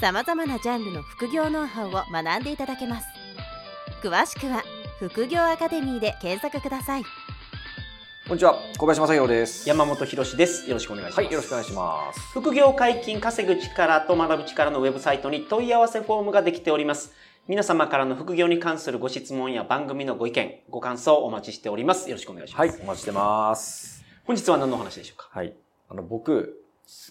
さまざまなジャンルの副業ノウハウを学んでいただけます詳しくは副業アカデミーで検索くださいこんにちは小林正弘です山本博ですよろしくお願いしますはいよろしくお願いします副業解禁稼ぐ力と学ぶ力のウェブサイトに問い合わせフォームができております皆様からの副業に関するご質問や番組のご意見、ご感想お待ちしております。よろしくお願いします。はい、お待ちしてます。本日は何の話でしょうか？はい。あの、僕、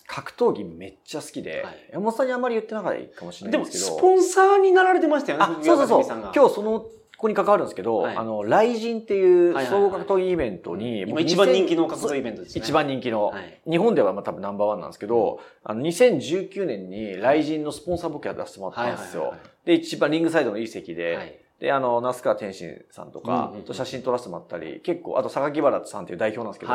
格闘技めっちゃ好きで、はい、山本さんにあんまり言ってなかったかもしれないですけど。でも、スポンサーになられてましたよね。あ、そうそうそう。今日そのここに関わるんですけど、はい、あの、雷神っていう総合格闘技イベントに、今一番人気の格闘技イベントですね。一番人気の、はい、日本ではまあ多分ナンバーワンなんですけど、あの、2019年に雷神のスポンサー僕やらせてもらったんですよ。で、一番リングサイドのいい席で、はい、で、あの、那須川天心さんとか、と写真撮らせてもらったり、結構、あと、榊原さんっていう代表なんですけど、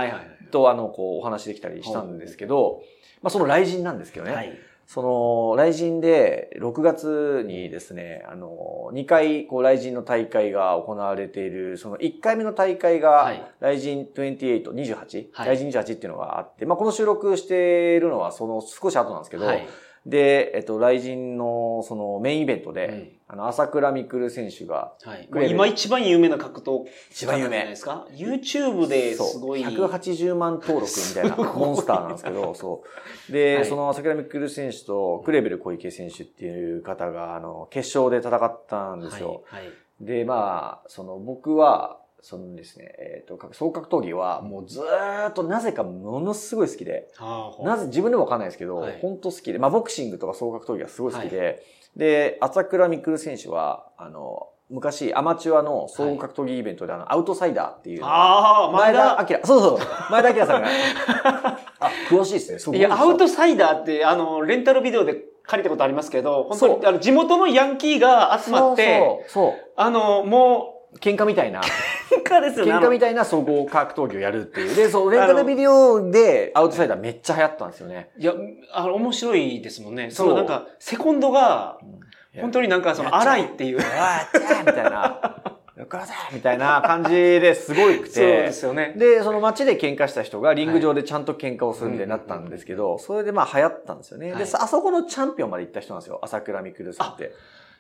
と、あの、こう、お話できたりしたんですけど、まあ、その雷神なんですけどね。はい。その、雷神で、6月にですね、あの、2回、こう、雷神の大会が行われている、その1回目の大会が、雷神28、28、はい、雷神28っていうのがあって、まあ、この収録しているのは、その少し後なんですけど、はいで、えっと、雷神のそのメインイベントで、うん、あの、朝倉未来選手が、はい、今一番有名な格闘一番有名ですか ?YouTube ですごい。180万登録みたいな モンスターなんですけど、そう。で、はい、その朝倉未来選手とクレベル小池選手っていう方が、あの、決勝で戦ったんですよ。はい、はい、で、まあ、その僕は、そのですね、えっ、ー、と、総格闘技はもうずっとなぜかものすごい好きで、なぜ自分でもわかんないですけど、はい、本当好きで、まあボクシングとか総格闘技はすごい好きで、はい、で、朝倉未来選手は、あの、昔、アマチュアの総合格闘技イベントで、あの、アウトサイダーっていう。ああ、前田明。そうそう。前田明さんが。あ、詳しいですね。いや、アウトサイダーって、あの、レンタルビデオで借りたことありますけど、本当に、あの、地元のヤンキーが集まって、そうそう。あの、もう、喧嘩みたいな。喧嘩ですよね。喧嘩みたいな総合格闘技をやるっていう。で、そう、レンタルビデオでアウトサイダーめっちゃ流行ったんですよね。いや、あの、面白いですもんね。そのなんか、セコンドが、本当になんかその、荒いっていう。あっちゃみたいな。よかぜみたいな感じですごいくて。そうですよね。で、その街で喧嘩した人がリング上でちゃんと喧嘩をするみたいになったんですけど、それでまあ流行ったんですよね。で、あそこのチャンピオンまで行った人なんですよ。朝倉未来さんって。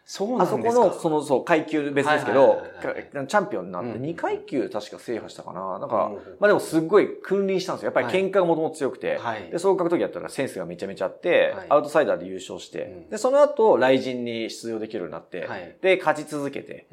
そうなんですか？あそこの、その、そう、階級別ですけど、チャンピオンになって、2階級確か制覇したかな。なんか、まあでもすっごい君臨したんですよ。やっぱり喧嘩がもともと強くて、で、総格闘技やったらセンスがめちゃめちゃあって、アウトサイダーで優勝して、で、その後、雷神に出場できるようになって、で、勝ち続けて、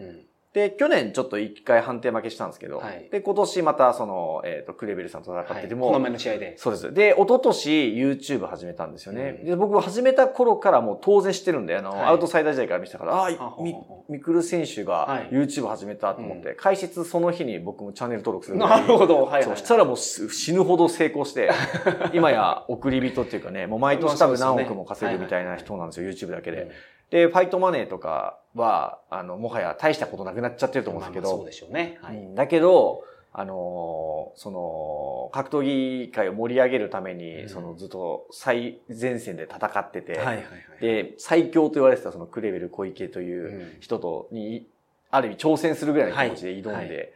で、去年ちょっと一回判定負けしたんですけど、はい、で、今年またその、えっ、ー、と、クレベルさんと戦ってても、はい、この前の試合で。そうです。で、一昨年 YouTube 始めたんですよね。うん、で、僕始めた頃からもう当然知ってるんで、あの、はい、アウトサイダー時代から見てたから、ああ、み、みくる選手が YouTube 始めたと思って、開設その日に僕もチャンネル登録するなるほど。はい、そうしたらもう死ぬほど成功して、今や送り人っていうかね、もう毎年多分何億も稼ぐみたいな人なんですよ、YouTube だけで。で、ファイトマネーとかは、あの、もはや大したことなくなっちゃってると思うんですけど。そうでしょうね。はい、だけど、あのその、格闘技界を盛り上げるために、うん、そのずっと最前線で戦ってて、はいはいはい、で、最強と言われてたそのクレベル小池という人とに、ある意味挑戦するぐらいの気持ちで挑んで、はいはい、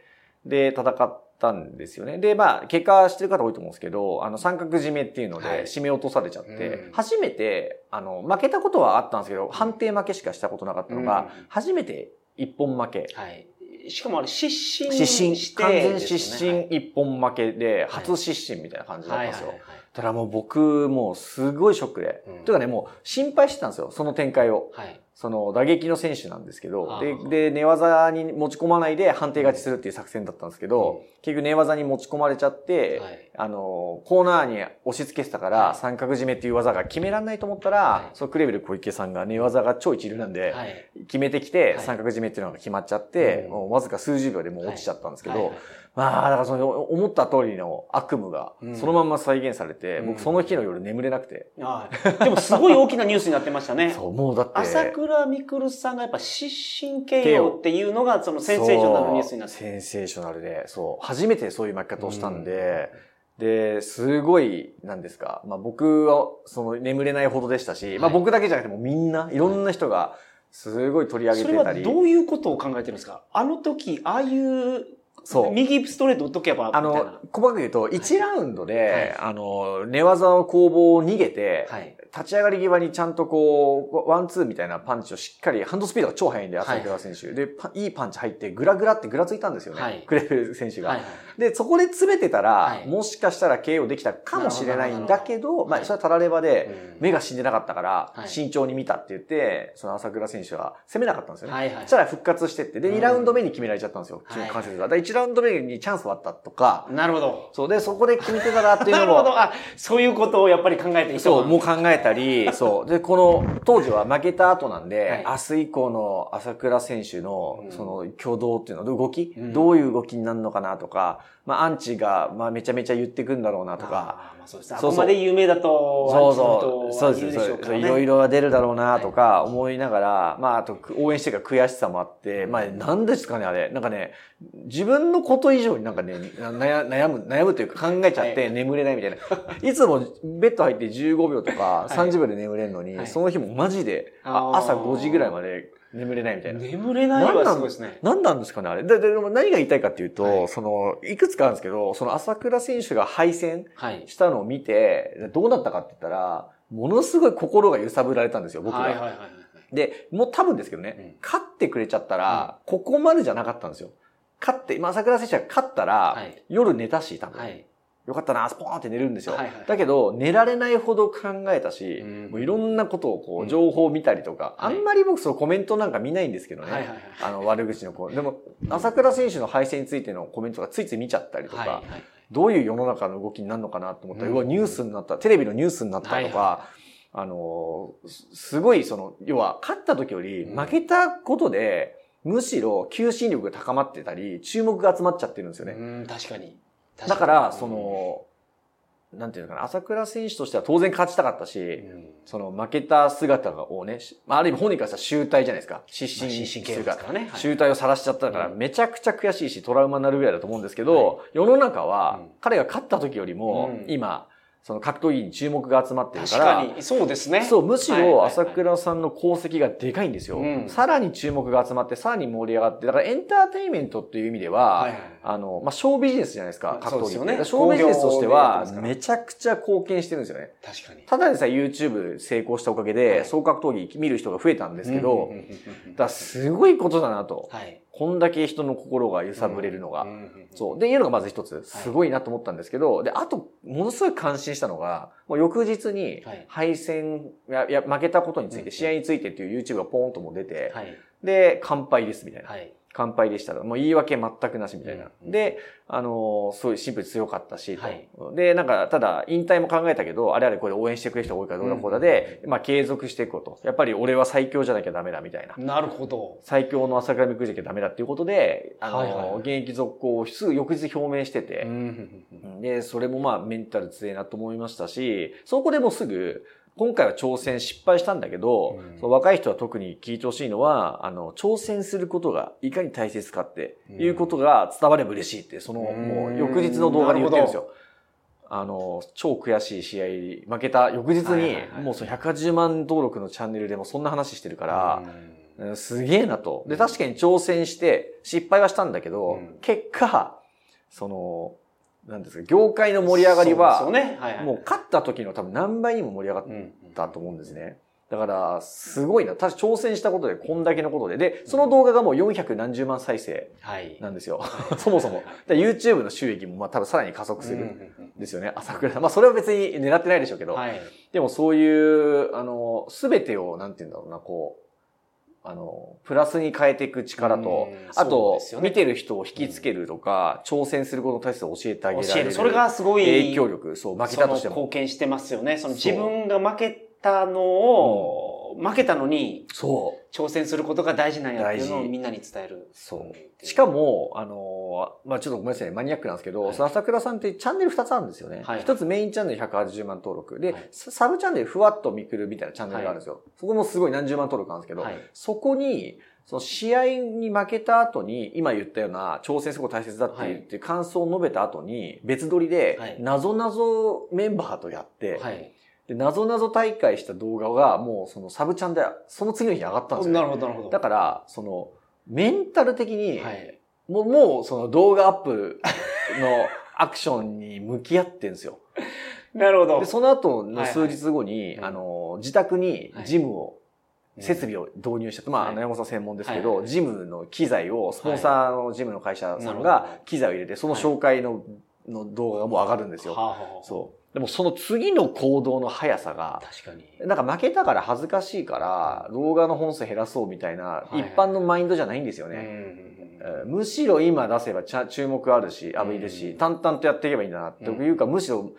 で、戦ったんですよね。で、まあ、結果してる方多いと思うんですけど、あの、三角締めっていうので、締め落とされちゃって、はい初めて、あの、負けたことはあったんですけど、判定負けしかしたことなかったのが、初めて一本負け。はい。しかもあれ失神失神して、完全失神一本負けで、初失神みたいな感じだったんですよ。だからもう僕、もうすごいショックで。というかね、もう心配してたんですよ、その展開を。はい。その打撃の選手なんですけど、で、で、寝技に持ち込まないで判定勝ちするっていう作戦だったんですけど、結局寝技に持ち込まれちゃって、はい、あの、コーナーに押し付けてたから、三角締めっていう技が決められないと思ったら、はい、そのクレベル小池さんが寝技が超一流なんで、決めてきて、三角締めっていうのが決まっちゃって、もうわずか数十秒でもう落ちちゃったんですけど、まあ、だからその、思った通りの悪夢が、そのまま再現されて、僕その日の夜眠れなくて。でもすごい大きなニュースになってましたね。そう、もうだって。朝倉未来さんがやっぱ失神慶応っていうのが、そのセンセーショナルニュースになって。センセーショナルで、そう、初めてそういう巻き方をしたんで、で、すごい、なんですか。まあ僕は、その、眠れないほどでしたし、はい、まあ僕だけじゃなくてもみんな、いろんな人が、すごい取り上げてたり。それはどういうことを考えてるんですか？あの時、ああいうそう。右ストレート打っとけば、あの、細かく言うと、1ラウンドで、はい、あの、寝技の攻防を逃げて、はい、立ち上がり際にちゃんとこう、ワンツーみたいなパンチをしっかり、ハンドスピードが超速いんで、朝倉選手。はい、で、いいパンチ入って、グラグラってぐらついたんですよね。はい、クレベル選手が。はいはい、で、そこで詰めてたら、もしかしたら KO できたかもしれないんだけど、まあ、それはたらればで、目が死んでなかったから、慎重に見たって言って、その朝倉選手は攻めなかったんですよね。はいはい、そしたら復活してって、で、2ラウンド目に決められちゃったんですよ。中関節が。1ラウンド目にチャンスはあったとか。なるほど。そうで、そこで決めてたらっていうのも。なるほど。あ、そういうことをやっぱり考えていそう、もう考えたり、そう。で、この、当時は負けた後なんで、はい、明日以降の朝倉選手の、その、挙動っていうのは、動き、うん、どういう動きになるのかなとか、まあ、アンチが、まあ、めちゃめちゃ言ってくんだろうなとか。あまあ、そうです。あこまで有名だと、そうそう。そうです。そういろいろは出るだろうなとか思いながら、まあ、あと、応援してる悔しさもあって、まあ、なんですかね、あれ。なんかね、自分のこと以上になんかね、悩む、悩むというか考えちゃって眠れないみたいな。いつもベッド入って15秒とか30秒で眠れるのに、その日もマジで朝5時ぐらいまで眠れないみたいな。眠れないはすごいですね。何なんですかねあれ？で、でも何が言いたいかっていうと、はい、その、いくつかあるんですけど、その朝倉選手が敗戦したのを見て、どうなったかって言ったら、ものすごい心が揺さぶられたんですよ、僕が。はいはいはい、で、もう多分ですけどね、うん、勝ってくれちゃったら、ここまでじゃなかったんですよ。勝って、今朝倉選手が勝ったら、夜寝たし、多分。はいよかったな、スポーンって寝るんですよ。はいはい、だけど、寝られないほど考えたし、うん、もういろんなことをこう、情報を見たりとか、うん、あんまり僕そのコメントなんか見ないんですけどね。はいはいはい、あの、悪口の子。でも、朝倉選手の敗戦についてのコメントがついつい見ちゃったりとか、はいはい、どういう世の中の動きになるのかなと思ったら、うん、ニュースになった、テレビのニュースになったとか、はいはい、あの、すごいその、要は、勝った時より負けたことで、むしろ求心力が高まってたり、注目が集まっちゃってるんですよね。うん、確かに。だから、その、なんていうのかな、朝倉選手としては当然勝ちたかったし、うん、その負けた姿をね、まあ、ある意味本人からしたら集大じゃないですか。失神、すからね。集大を晒しちゃったから、めちゃくちゃ悔しいし、トラウマになるぐらいだと思うんですけど、はい、世の中は、彼が勝った時よりも、今、その格闘技に注目が集まってるから。確かに、そうですね。そう、むしろ朝倉さんの功績がでかいんですよ。さらに注目が集まって、さらに盛り上がって、だからエンターテインメントっていう意味では、はいはい、あの、まあ、ショービジネスじゃないですか、格闘技って。ね、ショービジネスとしては、めちゃくちゃ貢献してるんですよね。確かに。ただでさえ YouTube 成功したおかげで、総格闘技見る人が増えたんですけど、だすごいことだなと。はいこんだけ人の心が揺さぶれるのが。そう。で、いうのがまず一つ、すごいなと思ったんですけど、で、あと、ものすごい感心したのが、もう翌日に、敗戦、や、や、負けたことについて、試合についてっていう YouTube がポーンとも出て、で、乾杯ですみたいな。乾杯でしたもう言い訳全くなしみたいな。うん、で、あの、すごいシンプル強かったし、はい、で、なんか、ただ、引退も考えたけど、あれあれこれ応援してくれる人多いからどうだこうだで、うん、まあ、継続していこうと。やっぱり俺は最強じゃなきゃダメだみたいな。なるほど。最強の朝倉未来じゃなきゃダメだっていうことで、あの、はいはい、現役続行をすぐ翌日表明してて、うん、で、それもまあ、メンタル強いなと思いましたし、そこでもすぐ、今回は挑戦失敗したんだけど、うん、その若い人は特に聞いてほしいのは、あの、挑戦することがいかに大切かっていうことが伝われば嬉しいって、その、もう翌日の動画で言ってるんですよ。あの、超悔しい試合、負けた翌日に、もうその180万登録のチャンネルでもそんな話してるから、すげえなと。で、確かに挑戦して、失敗はしたんだけど、結果、その、なんですか、業界の盛り上がりは、ねはいはい、もう勝った時の多分何倍にも盛り上がったと思うんですね。だから、すごいな。確か挑戦したことでこんだけのことで。で、その動画がもう400何十万再生なんですよ。はい、そもそも。YouTube の収益もまあ多分さらに加速するんですよね。朝倉。まあそれは別に狙ってないでしょうけど。はい、でもそういう、あの、すべてを、なんて言うんだろうな、こう、あの、プラスに変えていく力と、あと、ね、見てる人を引きつけるとか、うん、挑戦することの大切さを教えてあげられる。それがすごい影響力、そう、負けたとしても。貢献してますよね。その自分が負けたのを、うん、負けたのに、そう。挑戦することが大事なんやっていうのをみんなに伝える。そう。しかも、あの、まあちょっとごめんなさい、マニアックなんですけど、はい、朝倉さんってチャンネル2つあるんですよね。はい、1つメインチャンネル180万登録。で、はい、サブチャンネルふわっと見くるみたいなチャンネルがあるんですよ。そこもすごい何十万登録なんですけど、そこに、その試合に負けた後に、今言ったような挑戦すごく大切だっていう,、って感想を述べた後に、別撮りで、なぞなぞメンバーとやって、で、なぞなぞ大会した動画が、もうそのサブチャンで、その次の日上がったんですよ、ね。なるほど、なるほど。だから、その、メンタル的に、はい、もう、もうその動画アップの アクションに向き合ってんですよ。なるほど。で、その後の数日後に、はいはい、あの、自宅にジムを、設備を導入した。まあ、あの、山本さん専門ですけど、ジムの機材を、スポンサーのジムの会社さんが機材を入れて、その紹介の、の動画がもう上がるんですよ。そう。でもその次の行動の速さが、確かに。なんか負けたから恥ずかしいから、動画の本数減らそうみたいな、一般のマインドじゃないんですよね。むしろ今出せば注目あるし、浴びるし、淡々とやっていけばいいんだなっていうか、むしろ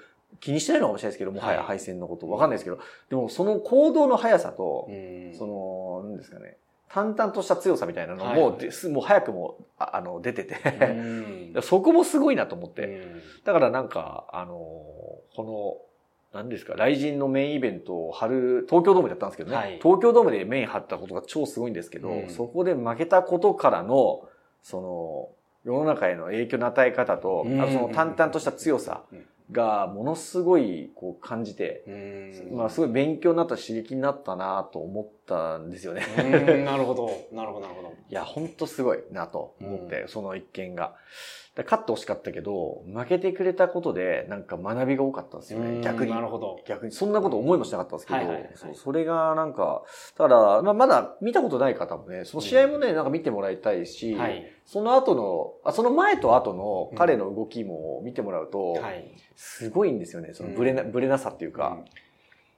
気にしてないのかもしれないですけど、もはや配線のこと。わかんないですけど、でもその行動の速さと、その、なんですかね、淡々とした強さみたいなのも、はい、もう早くも、あの、出てて。そこもすごいなと思って。だからなんか、あの、この、何ですか、雷神のメインイベントを春、東京ドームでやったんですけどね、はい、東京ドームでメイン張ったことが超すごいんですけど、うん、そこで負けたことからの、その、世の中への影響の与え方と、うん、あとその淡々とした強さがものすごいこう感じて、うん、まあすごい勉強になった刺激になったなと思ったんですよね。なるほど。なるほど、なるほど。いや、ほんとすごいなと思って、その一件が。勝ってほしかったけど、負けてくれたことで、なんか学びが多かったんですよね。逆に。なるほど。逆に。そんなこと思いもしなかったんですけど、そうそれがなんか、ただ、まあ、まだ見たことない方もね、その試合もね、なんか見てもらいたいし、はい、その後のあ、その前と後の彼の動きも見てもらうと、すごいんですよね。そのブレな、ブレなさっていうか。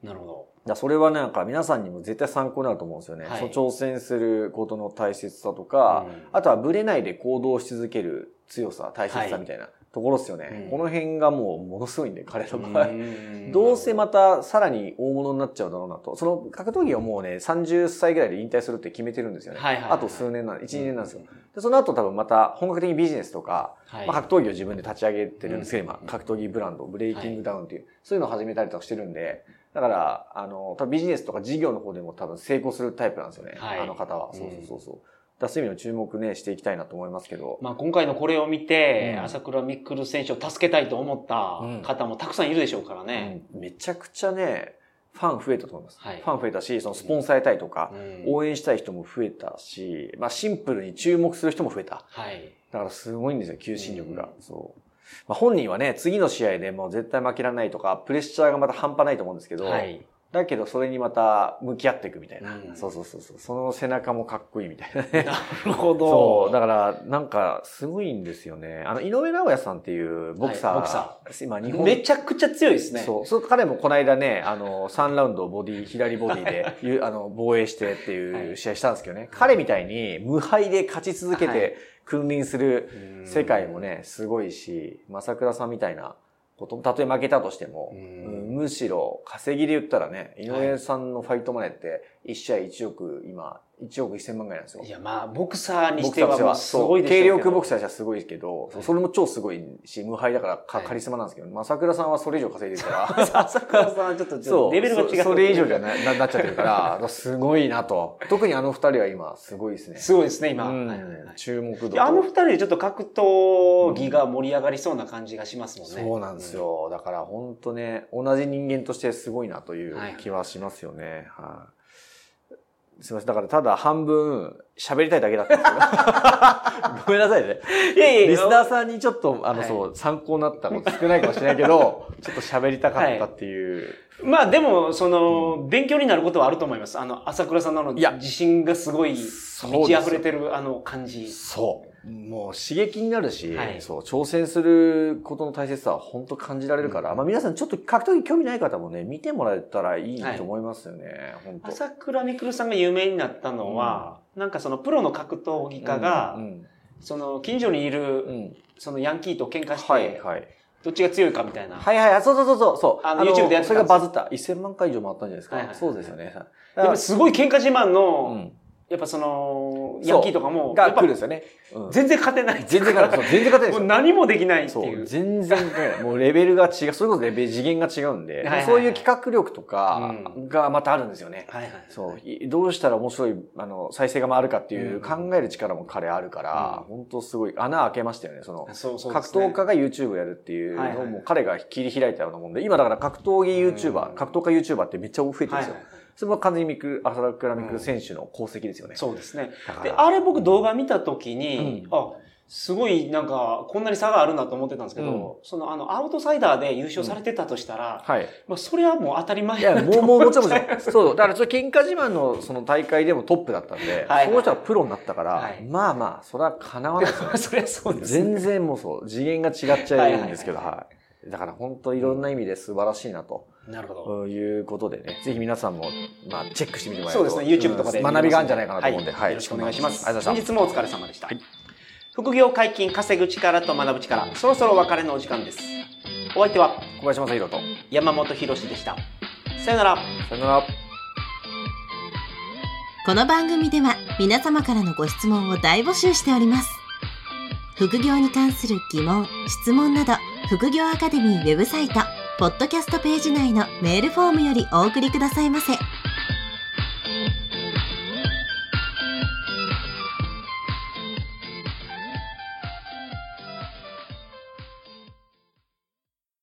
なるほど。だそれはなんか皆さんにも絶対参考になると思うんですよね。はい、挑戦することの大切さとか、うん、あとはブレないで行動し続ける強さ、大切さみたいなところですよね。うん、この辺がもうものすごいんで、彼の場合。どうせまたさらに大物になっちゃうだろうなと。その格闘技はもうね、30歳ぐらいで引退するって決めてるんですよね。あと数年なん、1、2年なんですよ。で、その後多分また本格的にビジネスとか、はい、まあ、格闘技を自分で立ち上げてるんですけど、今、格闘技ブランド、ブレイキングダウンっていう、そういうのを始めたりとかしてるんで、だから、あの、多分ビジネスとか事業の方でも多分成功するタイプなんですよね。はい、あの方は。そうそうそうそう。ういう意味の注目ね、していきたいなと思いますけど。まあ今回のこれを見て、うん、朝倉未来選手を助けたいと思った方もたくさんいるでしょうからね。うん、めちゃくちゃね、ファン増えたと思います。はい、ファン増えたし、そのスポンサーやたいとか、うん、応援したい人も増えたし、まあシンプルに注目する人も増えた。はい。だからすごいんですよ、求心力が。そう。まあ本人はね、次の試合でもう絶対負けられないとか、プレッシャーがまた半端ないと思うんですけど、はい。だけどそれにまた向き合っていくみたいな、うん、そうそうそうそう。その背中もかっこいいみたいなね。なるほど。そう。だからなんかすごいんですよね。あの井上尚弥さんっていうボクサー、はい、ボクサー。今日本。めちゃくちゃ強いですね。そう。そう彼もこの間ねあの3ラウンドボディ左ボディで あの防衛してっていう試合したんですけどね、はい、彼みたいに無敗で勝ち続けて君臨する世界もねすごいし正倉さんみたいなたとえ負けたとしても、むしろ稼ぎで言ったらね、井上さんのファイトマネーって、1試合1億、今、1億1000万ぐらいなんですよ。いや、まあ、ボクサーにしてはすごいです軽量ボクサーじゃすごいけど、それも超すごいし、無敗だからカリスマなんですけど、まあ、桜さんはそれ以上稼いでるから。桜さんはちょっと、そうレベルが違う。それ以上じゃな なっちゃってるから、すごいなと。特にあの二人は今、すごいですね。すごいですね、今。注目度。あの二人でちょっと格闘技が盛り上がりそうな感じがしますもんね。そうなんですよ。だから本当ね、同じ人間としてすごいなという気はしますよね。はいすみません。だからただ半分喋りたいだけだったんですけど。ごめんなさいね。いやいやリスナーさんにちょっと、あの、そう、参考になったこと少ないかもしれないけど、ちょっと喋りたかったっていう。まあでも、その、勉強になることはあると思います。あの、朝倉さんの自信がすごい満ち溢れてるあの感じ。そう。もう刺激になるし、はい、そう、挑戦することの大切さは本当感じられるから、うん、まあ皆さんちょっと格闘技興味ない方もね、見てもらえたらいいと思いますよね、はい、朝倉未来さんが有名になったのは、うん、なんかそのプロの格闘技家が、うんうん、その近所にいる、そのヤンキーと喧嘩して、はいはい、どっちが強いかみたいな。はいはい、そうそうそうそう。あの、YouTube でやってたそれがバズった。1000万回以上回ったんじゃないですか。はいはい、そうですよね。やっぱすごい喧嘩自慢の、やっぱその、ヤンキーとかも、が来るんですよね。全然勝てない。全然勝てない。全然勝てない。もう何もできないっていう。全然もうレベルが違う。それこそレベル、次元が違うんで、そういう企画力とかがまたあるんですよね。はいはい、そう。どうしたら面白い、あの、再生が回るかっていう考える力も彼あるから、うん、本当すごい穴開けましたよね。その、そうそう、ね、格闘家が YouTube やるっていうのも彼が切り開いたようなもんで、今だから格闘技 YouTuber、格闘家 YouTuber ってめっちゃ増えてるんですよ。はいはいそれも完全にミク、朝倉未来選手の功績ですよね。そうですね。で、あれ僕動画見たときに、うん、あ、すごいなんか、こんなに差があるなと思ってたんですけど、うん、そのあの、アウトサイダーで優勝されてたとしたら、うん、はい。まあ、それはもう当たり前いや、もう、もう、もちろん、そう。だから、それ喧嘩自慢のその大会でもトップだったんで、はい、その人はプロになったから、はい、まあまあ、それは叶わないですよ、ね。それはそうです、ね、全然もうそう、次元が違っちゃうんですけど、はい、はい、だから本当いろんな意味で素晴らしいなと。なるほど。いうことでね、ぜひ皆さんも、まあ、チェックしてみてもらえると。そうですね、YouTube とかで、学びがあるんじゃないかなと思うんで、はい。よろしくお願いします。本日もお疲れ様でした。副業解禁、稼ぐ力と学ぶ力、そろそろお別れのお時間です。お相手は、小林正宏と山本博史でした。さよなら。さよなら。この番組では皆様からのご質問を大募集しております。副業に関する疑問、質問など、副業アカデミーウェブサイト、ポッドキャストページ内のメールフォームよりお送りくださいませ。